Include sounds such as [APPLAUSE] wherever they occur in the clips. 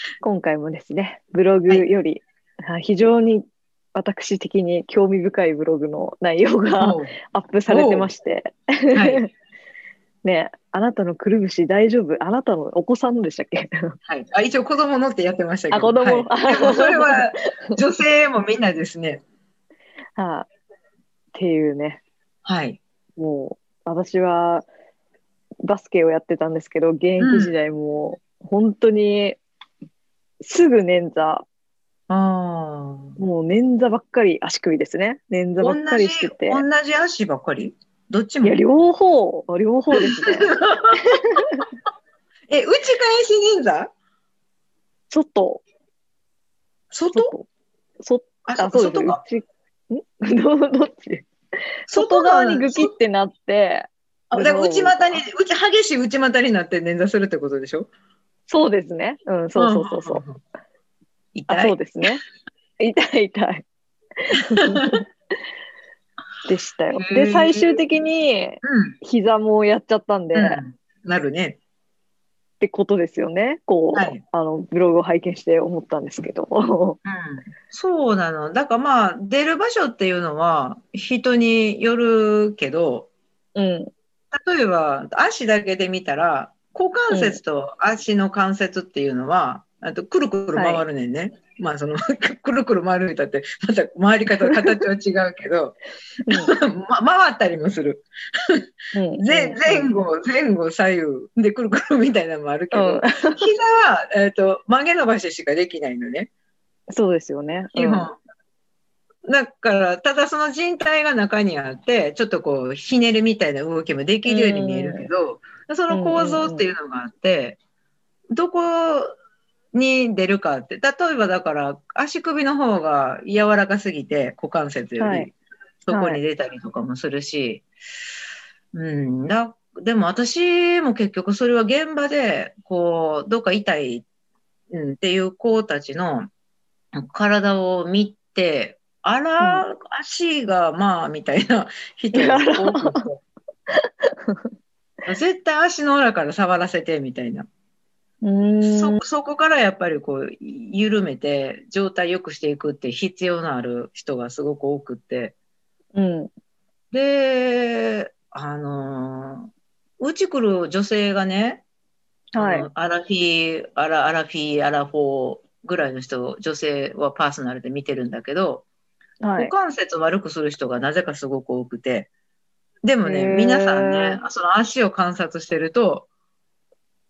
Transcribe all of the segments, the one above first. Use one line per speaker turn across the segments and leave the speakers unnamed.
[LAUGHS]
今回もですねブログより、あ非常に私的に興味深いブログの内容がアップされてまして、
はい。[LAUGHS]
ねえあなたのくるぶし大丈夫？あなたのお子さんのでしたっけ？
はい。あ、一応子供のってやってましたけど。
あ子供。
はい。それは女性もみんなですね。[LAUGHS]
はいっていうね。
はい。
もう私はバスケをやってたんですけど現役時代も本当にすぐ捻挫。
ああ。
もう捻挫ばっかり足首ですね。捻挫ばっかりしてて。
同じ足ばっかり？どっちも？
いや両方。両方ですね。[LAUGHS]
え、打ち返し捻挫？
外。
外？
外。そ
あ、
あそうです。内ん？[LAUGHS] どどっち？外側にグキってなって。
あだから内股に、内激しい内股になって捻挫するってことでしょ？
そうですねうんそうそうそうそう。
痛い。
そうですね痛い痛い [LAUGHS] でしたよで最終的に
うん。
膝もやっちゃったんで、っ
うん。なるね。
てことですよねこう、
はい
あのブログを拝見して思ったんですけど
うん、そうなの。だからまあ、出る場所っていうのは人によるけど、
うん
例えば足だけで見たら、股関節と足の関節っていうのは、あとくるくる回るねんね。まあその [LAUGHS] くるくる回るだって、また回り方、形は違うけど、[LAUGHS] ま、回ったりもする。
うん [LAUGHS]
前前後、前後左右でくるくるみたいなのもあるけど、
うん
膝は、えー、と曲げ伸ばししかできないのね。
そうですよね
基本。だから、ただその人体が中にあって、ちょっとこう、ひねるみたいな動きもできるように見えるけど、その構造っていうのがあって、どこに出るかって、例えばだから、足首の方が柔らかすぎて、股関節より
はい、
そこに出たりとかもするし、うん、だでも私も結局それは現場で、こう、どっか痛い、うん、っていう子たちの体を見て、あら、足がまあ、みたいな人が多くて [LAUGHS] 絶対足の裏から触らせて、みたいな。
うーん。
そそこからやっぱりこう、緩めて、状態良くしていくって必要のある人がすごく多くって。
うん。
で、あのーうち来る女性がね、
はい。
アラフィー、アラ、アラフィー、アラフォーぐらいの人、女性はパーソナルで見てるんだけど、
はい。
股関節悪くする人がなぜかすごく多くて、でもね、皆さんね、その足を観察してると、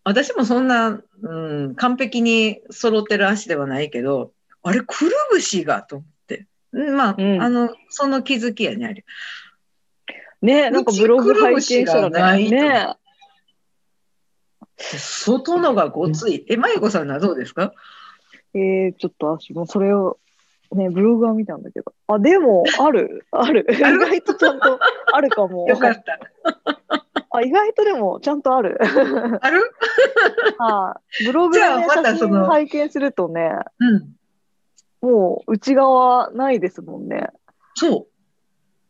私もそんな、うん、完璧に揃ってる足ではないけど、あれ、くるぶしがと思って。うんまあ、
うん
あの、その気づきやね、あれ。
ねなんかブログ拝見したらね
と
ね
外のがごつい。え、まゆこさんはどうですか？
えー、ちょっと私もそれをねブログは見たんだけど。あでも [LAUGHS] ある。ある。意外とちゃんとあるかも。[LAUGHS]
よかった。
あ意外とでもちゃんとある。
ある？[LAUGHS]
はい。ブログで、
じゃあ
ね、
またその
写真を拝見するとね
うん。
もう内側ないですもんね。
そう。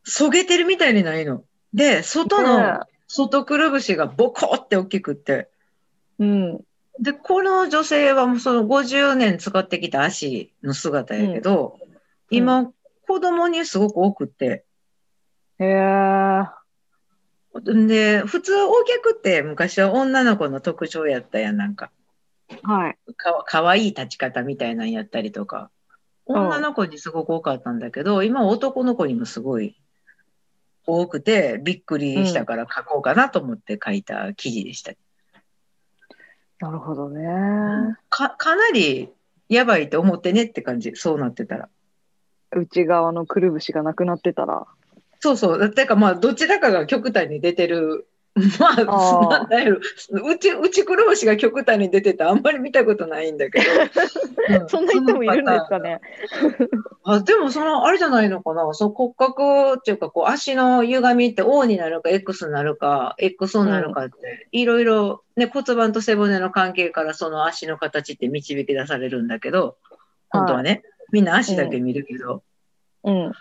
そげてるみたいにないの。で、外の、
ね。
外くるぶしがボコって大きくって。
うん
で、この女性はもうその50年使ってきた足の姿やけど、今、子供にすごく多くって。
へえ
で、普通、大脚って昔は女の子の特徴やったやん、なんか。
はい
かかわいい立ち方みたいなんやったりとか。
うん
女の子にすごく多かったんだけど、今男の子にもすごい多くて、びっくりしたから書こうかなと思って書いた記事でした。
なるほどね
かかなりやばいって思ってねって感じ、そうなってたら。
内側のくるぶしがなくなってたら
そうそう。てかまあ、どちらかが極端に出てる [LAUGHS] まあ、なんう、うち、うち黒星が極端に出ててあんまり見たことないんだけど。[LAUGHS] う
そんな人もいるんですかね。
あでもそのあれじゃないのかな。その骨格っていうかこう足の歪みって O になるか X になるか XO になるかって、いろいろ、ね、骨盤と背骨の関係からその足の形って導き出されるんだけど本当はね、みんな足だけ見るけど、
うん。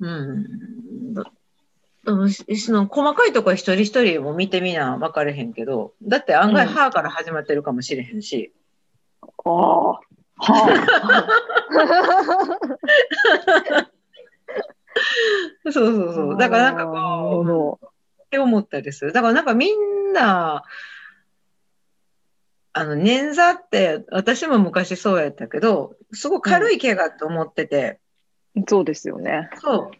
うん、だでもしその細かいとこは一人一人も見てみな分かれへんけどだって案外
うん
歯から始まってるかもしれへんし、
ああ。はあ。[LAUGHS]
そうそうそうだからなんかこう
ど。
って思ったりする。だからなんかみんな、あの、捻挫って、私も昔そうやったけど、すごい軽い怪我と思ってて、
そうですよね。
そう、
うん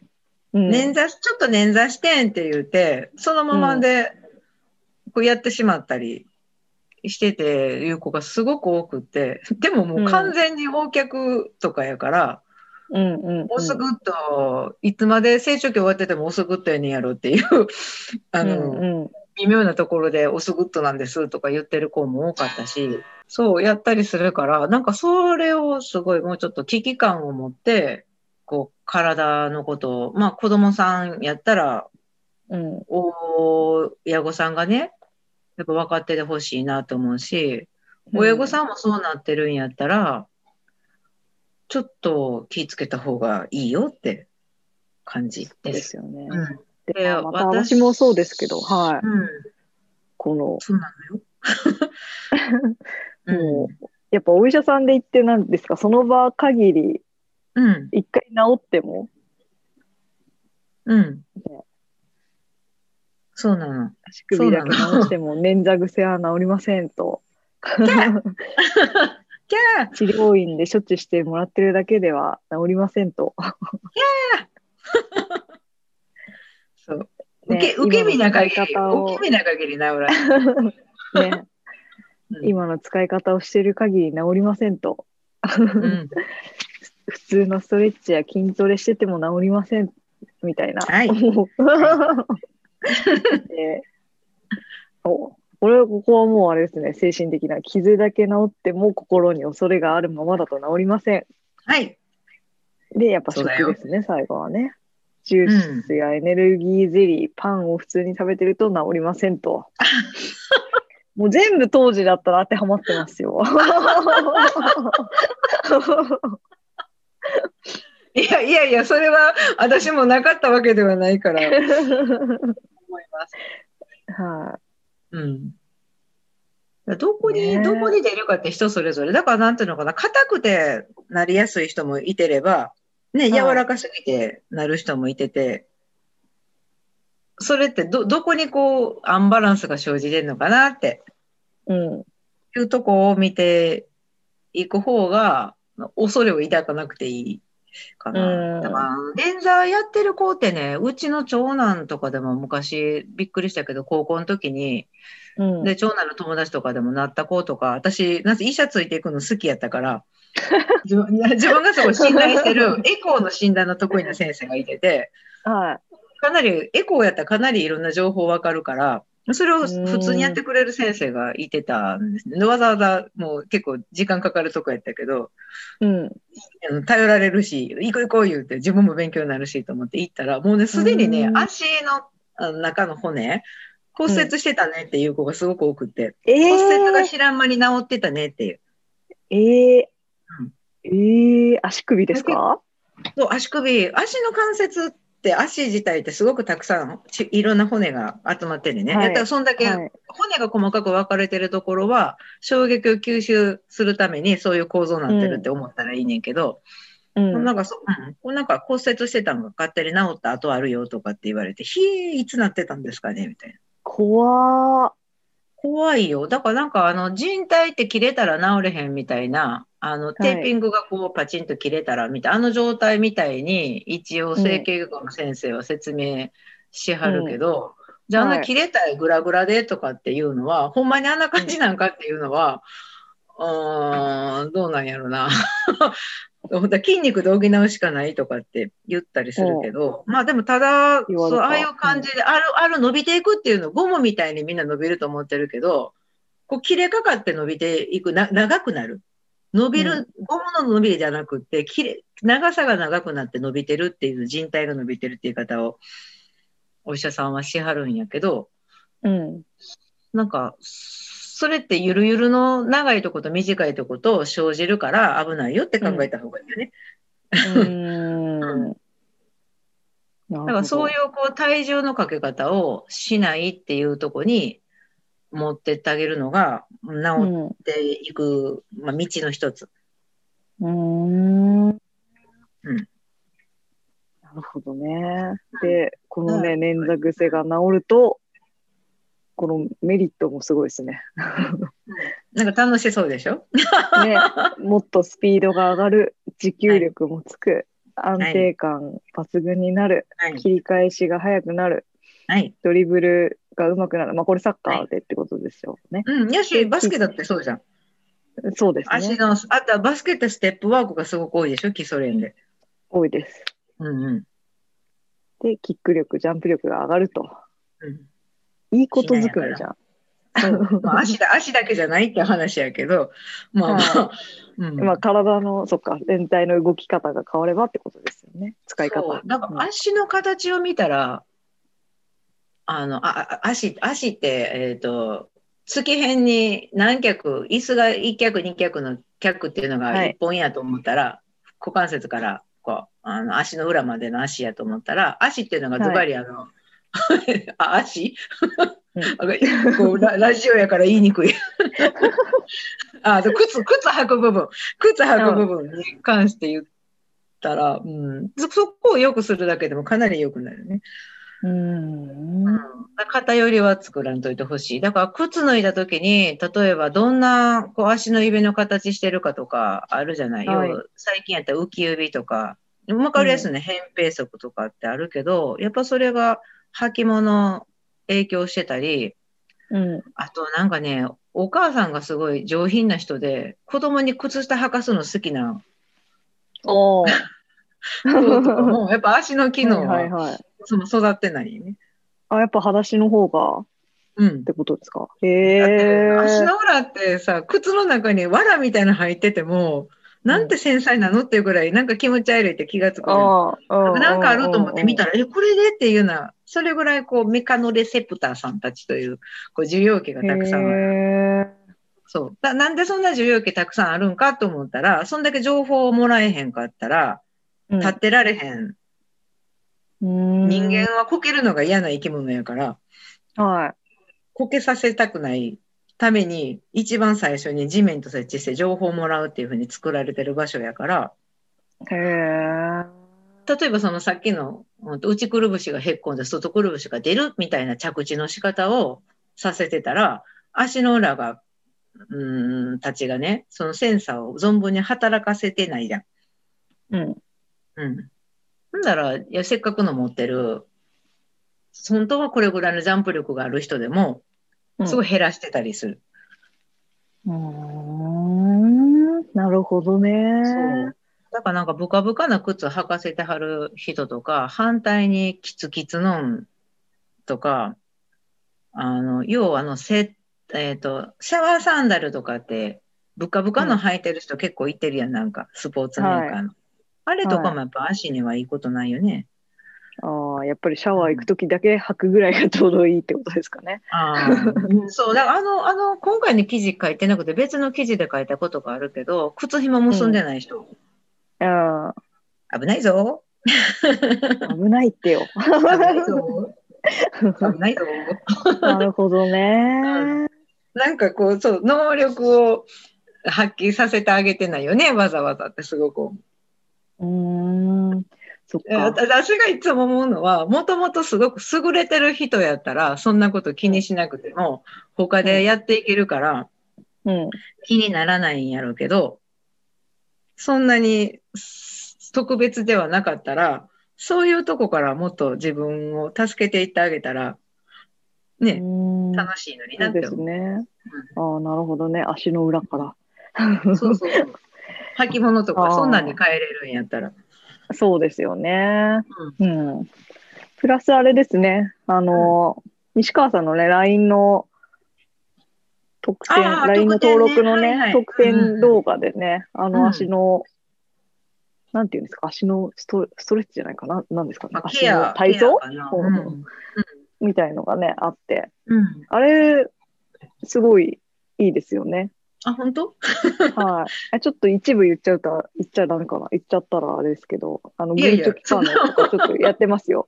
捻挫し、ちょっと捻挫してんって言って、そのままで、こうやってしまったりしてて、いう子がすごく多くって、でももう完全に横脚とかやから、
うんうんうん。
オスグッド、いつまで成長期終わっててもオスグッドやねんやろっていう、あの、
うんうん
微妙なところでオスグッドなんですとか言ってる子も多かったし、そうやったりするから、なんかそれをすごいもうちょっと危機感を持って、こう体のことを、まあ子供さんやったら、
うん
親御さんがね、やっぱ分かっててほしいなと思うし、親御さんもそうなってるんやったら、ちょっと気ぃつけた方がいいよって感じ
そう
で。
ですすよね。
うん。
で
で
ま
私
もそうですけど、はい。
うん。
この、
そうなのよ。[LAUGHS]
もう、やっぱお医者さんで言ってなんですか、その場限り、
うん。うん。
一回治っても、
うん
ね。
そうなの。
足首だけ治しても、捻挫癖は治りませんと。[LAUGHS] 治療院で処置してもらってるだけでは治りませんと。
そう。
ね
受け、受け身な限り、受け身な限り治らない。[LAUGHS]
ね、
うん
今の使い方をしている限り治りませんと。
うん。
普通のストレッチや筋トレしてても治りませんみたいな。
はい
おこれここはもうあれですね精神的な傷だけ治っても心に恐れがあるままだと治りません。
はい。
でやっぱ食ですね最後はね。ジュースやエネルギーゼリー、パンを普通に食べてると治りませんと。[LAUGHS] もう全部当時だったら当てはまってますよ。[LAUGHS] [LAUGHS]
いやいやいや、それは私もなかったわけではないから [LAUGHS] 思います。
は
うん。どこに、
ね
どこに出るかって人それぞれ。だからなんていうのかな、硬くてなりやすい人もいてれば、ね、
はい
柔らかすぎてなる人もいてて、それってど、どこにこう、アンバランスが生じてるのかなって
い。うん。
いうとこを見ていく方が、恐れを抱かなくていいか
うん。
な。だから、連座やってる子ってね、うちの長男とかでも昔びっくりしたけど、高校の時に、
うん、
で、長男の友達とかでもなった子とか、私、なんせ医者ついていくの好きやったから、[LAUGHS] 自分自分がすごい信頼してるエコーの診断の得意な先生がいてて、
は
かなり、エコーやったらかなりいろんな情報わかるから、それを普通にやってくれる先生がいてたんですね。でわざわざもう結構時間かかるとこやったけど、
い。うん。
頼られるし、行こう行こう言うて自分も勉強になるしと思って行ったら、もうね、すでにね
う、ん
足の中の骨、骨折してたねっていう子がすごく多くて、
えー、
骨折が知らん間に治ってたねっていう。
えー
うん
えー、足首ですか？
そう足首、足の関節って足自体ってすごくたくさんちいろんな骨が集まってるね。
はい
だからそんだけ
はい。
骨が細かく分かれてるところは衝撃を吸収するためにそういう構造になってるって思ったらいいねんけど、
うん、
なんかそ、うん、なんか骨折してたのが勝手に治った後あるよとかって言われて、ひえ、いつなってたんですかねみたいな。
怖ー。
怖いよ。だからなんかあの人体って切れたら治れへんみたいな、あのテーピングがこうパチンと切れたらみたいな、あの状態みたいに一応整形外科の先生は説明しはるけど、じゃああんな
はい
切れたいグラグラでとかっていうのは、ほんまにあんな感じなんかっていうのは、うーん、どうなんやろな。だ [LAUGHS] 筋肉で補うしかないとかって言ったりするけど、まあでもただ、そうああいう感じで、ある、ある伸びていくっていうの、ゴムみたいにみんな伸びると思ってるけど、こう切れかかって伸びていく、な、長くなる。伸びる、
う
ゴムの伸びじゃなくて、切れ、長さが長くなって伸びてるっていう、人体が伸びてるっていう方を、お医者さんはしはるんやけど、
うん。
なんか、それってゆるゆるの長いとこと短いとこと生じるから危ないよって考えた方がいいよね。
うーん。だ [LAUGHS]
だからそういうこう体重のかけ方をしないっていうとこに持ってってあげるのが治
うん。
っていく、まあ、道の一つ。
うーん。
うん
なるほどね。で、このね、
うん
捻挫癖が治ると、このメリットもすごいですね。
なんか楽しそうでしょ？
ね、もっとスピードが上がる、持久力もつく、安定感抜群になる、
はい。
切り返しが速くなる、
はい。
ドリブルが上手くなる。まあ、これサッカーでってことですよね。
うん。やし、バスケだってそうじゃん。
そうですね。
足の、あとはバスケってステップワークがすごく多いでしょ？基礎練で。
多いです。
うんうん。
で、キック力、ジャンプ力が上がると。
うん
いいことずくめじゃん。[LAUGHS]
まあ、足だ足だけじゃないって話やけど、まあまあ、うん
まあ、体の、そっか、全体の動き方が変わればってことですよね。使い方
そう。なんか足の形を見たら、あの、ああ足、足って、えっ、と、月辺に何脚、椅子が1脚、2脚の脚っていうのが
はい。
1本やと思ったら、股関節からこうあの足の裏までの足やと思ったら、足っていうのがズバリあの、[LAUGHS] あ足、
うん。[LAUGHS]
こうララジオやから言いにくい。[LAUGHS] あ、で靴、靴履く部分、靴履く部分に関して言ったら、うん、そそこを良くするだけでもかなり良くなるね。
うん。
偏りは作らんといてほしい。だから靴脱いだ時に、例えばどんなこう足の指の形してるかとかあるじゃない、
はい。
最近やったら浮き指とか、わかりやすいね、扁平足とかってあるけど、やっぱそれが履物影響してたり、
うん。
あとなんかね、お母さんがすごい上品な人で、子供に靴下履かすの好きな
お
も、[LAUGHS] やっぱ足の機能
は。い
は
はいはい。
その育ってないよね。
あ、やっぱ裸足の方がっ
うん。
てことですか？へえ。
足の裏ってさ、靴の中に藁みたいなの入ってても、なんて繊細なのっていうぐらい、なんか気持ち悪いって気がつくなんかあると思って見た
ら。
ら、え、これでっていうな、それぐらいこうメカノレセプターさんたちというこう受容器がたくさんある。
へ
そうだ。なんでそんな受容器たくさんあるんかと思ったら、そんだけ情報をもらえへんかったら、
ー
立ってられへん。
うん
人間はこけるのが嫌な生き物やから、
は
こけさせたくないために、一番最初に地面と設置して情報をもらうっていうふうに作られてる場所やから、
い。へえ。
例えばそのさっきの内くるぶしがへっこんで外くるぶしが出るみたいな着地の仕方をさせてたら、足の裏が、うーん、たちがね、そのセンサーを存分に働かせてないじゃん。
うん。
うん。ほんだら、いや、せっかくの持ってる、本当はこれぐらいのジャンプ力がある人でも、すごい減らしてたりする。
うーん。なるほどね。
そう。だからなんかブカブカな靴履かせてはる人とか、反対にキツキツのんとか、あの、要はあの、せ、えっ、と、シャワーサンダルとかって、ブカブカの履いてる人結構いてるやん、なんか、スポーツメーカーの。あれとかもやっぱ足にはいいことないよね。
ああ、やっぱりシャワー行くときだけ履くぐらいがちょうどいいってことですかね。
ああ、う [LAUGHS] んそう、だからあの、あの、今回の記事書いてなくて別の記事で書いたことがあるけど、靴紐結んでない人、
あ
危ないぞ。
あ、[LAUGHS] 危ないってよ。
危ないぞ。[LAUGHS] 危ないぞ。
なるほどね。
なんかこう、そう、能力を発揮させてあげてないよね、わざわざってすごく思う。
うーん。そっ
え
か。
私がいつも思うのは、もともとすごく優れてる人やったら、そんなこと気にしなくても、他でやっていけるから、
うん。
気にならないんやろうけど、そんなにす特別ではなかったら、そういうとこからもっと自分を助けていってあげたら、
う
ね、楽しいのに
そうです
なって思う。
ね。ああ、なるほどね。足の裏から。
そうそうそう。履物とか、そんなんに変えれるんやったら。
そうですよね。うん。プラスあれですね。あの、西川さんのね、LINE の特典、LINE の登録のね、
特典ねはいはい。
特典動画でね、あ
うん。
の足の、なんていうんですか、足のストストレッチじゃないかな、なんですかね。
ま、あ、
足の体操？みたいのがね、あって、
うん。
あれ、すごいいいですよね。
あ、本当？[LAUGHS]
はいあ。ちょっと一部言っちゃうと、言っちゃダメかな。言っちゃったらあれですけど、あの、とかちょっとやってますよ。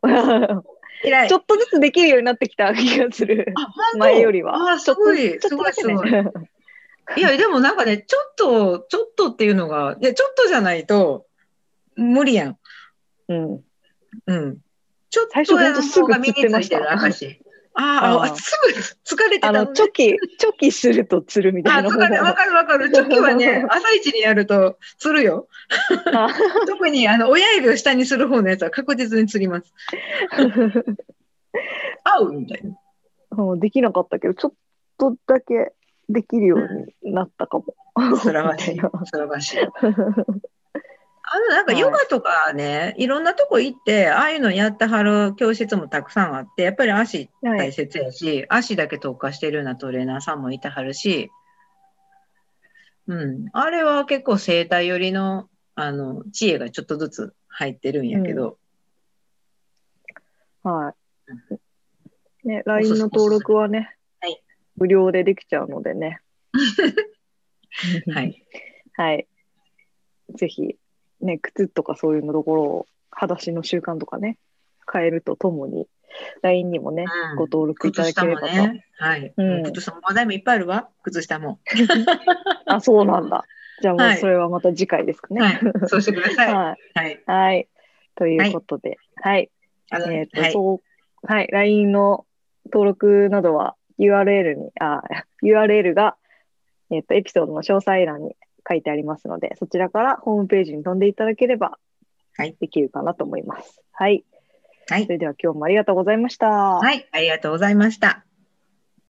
ちょっとずつできるようになってきた気がする。前よりは。
あ、すごい、すごい、すごい。いや、でもなんかね、ちょっと、ちょっとっていうのが、いや、ちょっとじゃないと、無理やん。
うん。
うん。ちょっと
最初ほんとすぐ
ついてる証。あーあ、
あー
すぐ疲れてた
あの、チョキ、チョキするとつるみた
あ、
いな。
疲れ、わかるわかる。チョキはね、[LAUGHS] 朝一にやると、つるよ。
あ [LAUGHS]
特に、あの、親指を下にする方のやつは確実につります。[LAUGHS] 合うみたいな。
もうできなかったけど、ちょっとだけできるようになったかも。
そらばしい
みたい。
そらばしい。あの、なんかヨガとかね、い、ろんなとこ行って、ああいうのやってはる教室もたくさんあって、やっぱり足大。切やし、足だけ特化してるようなトレーナーさんもいてはるし、うん、あれは結構生態寄りの、あの、知恵がちょっとずつ入ってるんやけど、
はい。ね、LINE の登録はね
はい、
無料でできちゃうのでね。[LAUGHS]
はい。[LAUGHS]
はい。ぜひ、ね、靴とかそういうのところを、裸足の習慣とかね、変えるとともに、LINE にもね、
うん
ご登録いただければと。
ね、はい。
うん
靴下も話題もいっぱいあるわ、靴下も。[LAUGHS]
あ、そうなんだ。じゃあもう
はい
それはまた次回ですかね。
はい。そうしてください。[LAUGHS]
はい。
はい。
はい。ということで、はい。
あの
えっ、と、
はい。
そう、はい。LINE の登録などは URL に、あ、[LAUGHS] URL が、えっ、と、エピソードの詳細欄に書いてありますので、そちらからホームページに飛んでいただければ、
はい
できるかなと思います。はい。
はい
そ。れでは今日もありがとうございました。
はい。ありがとうございました。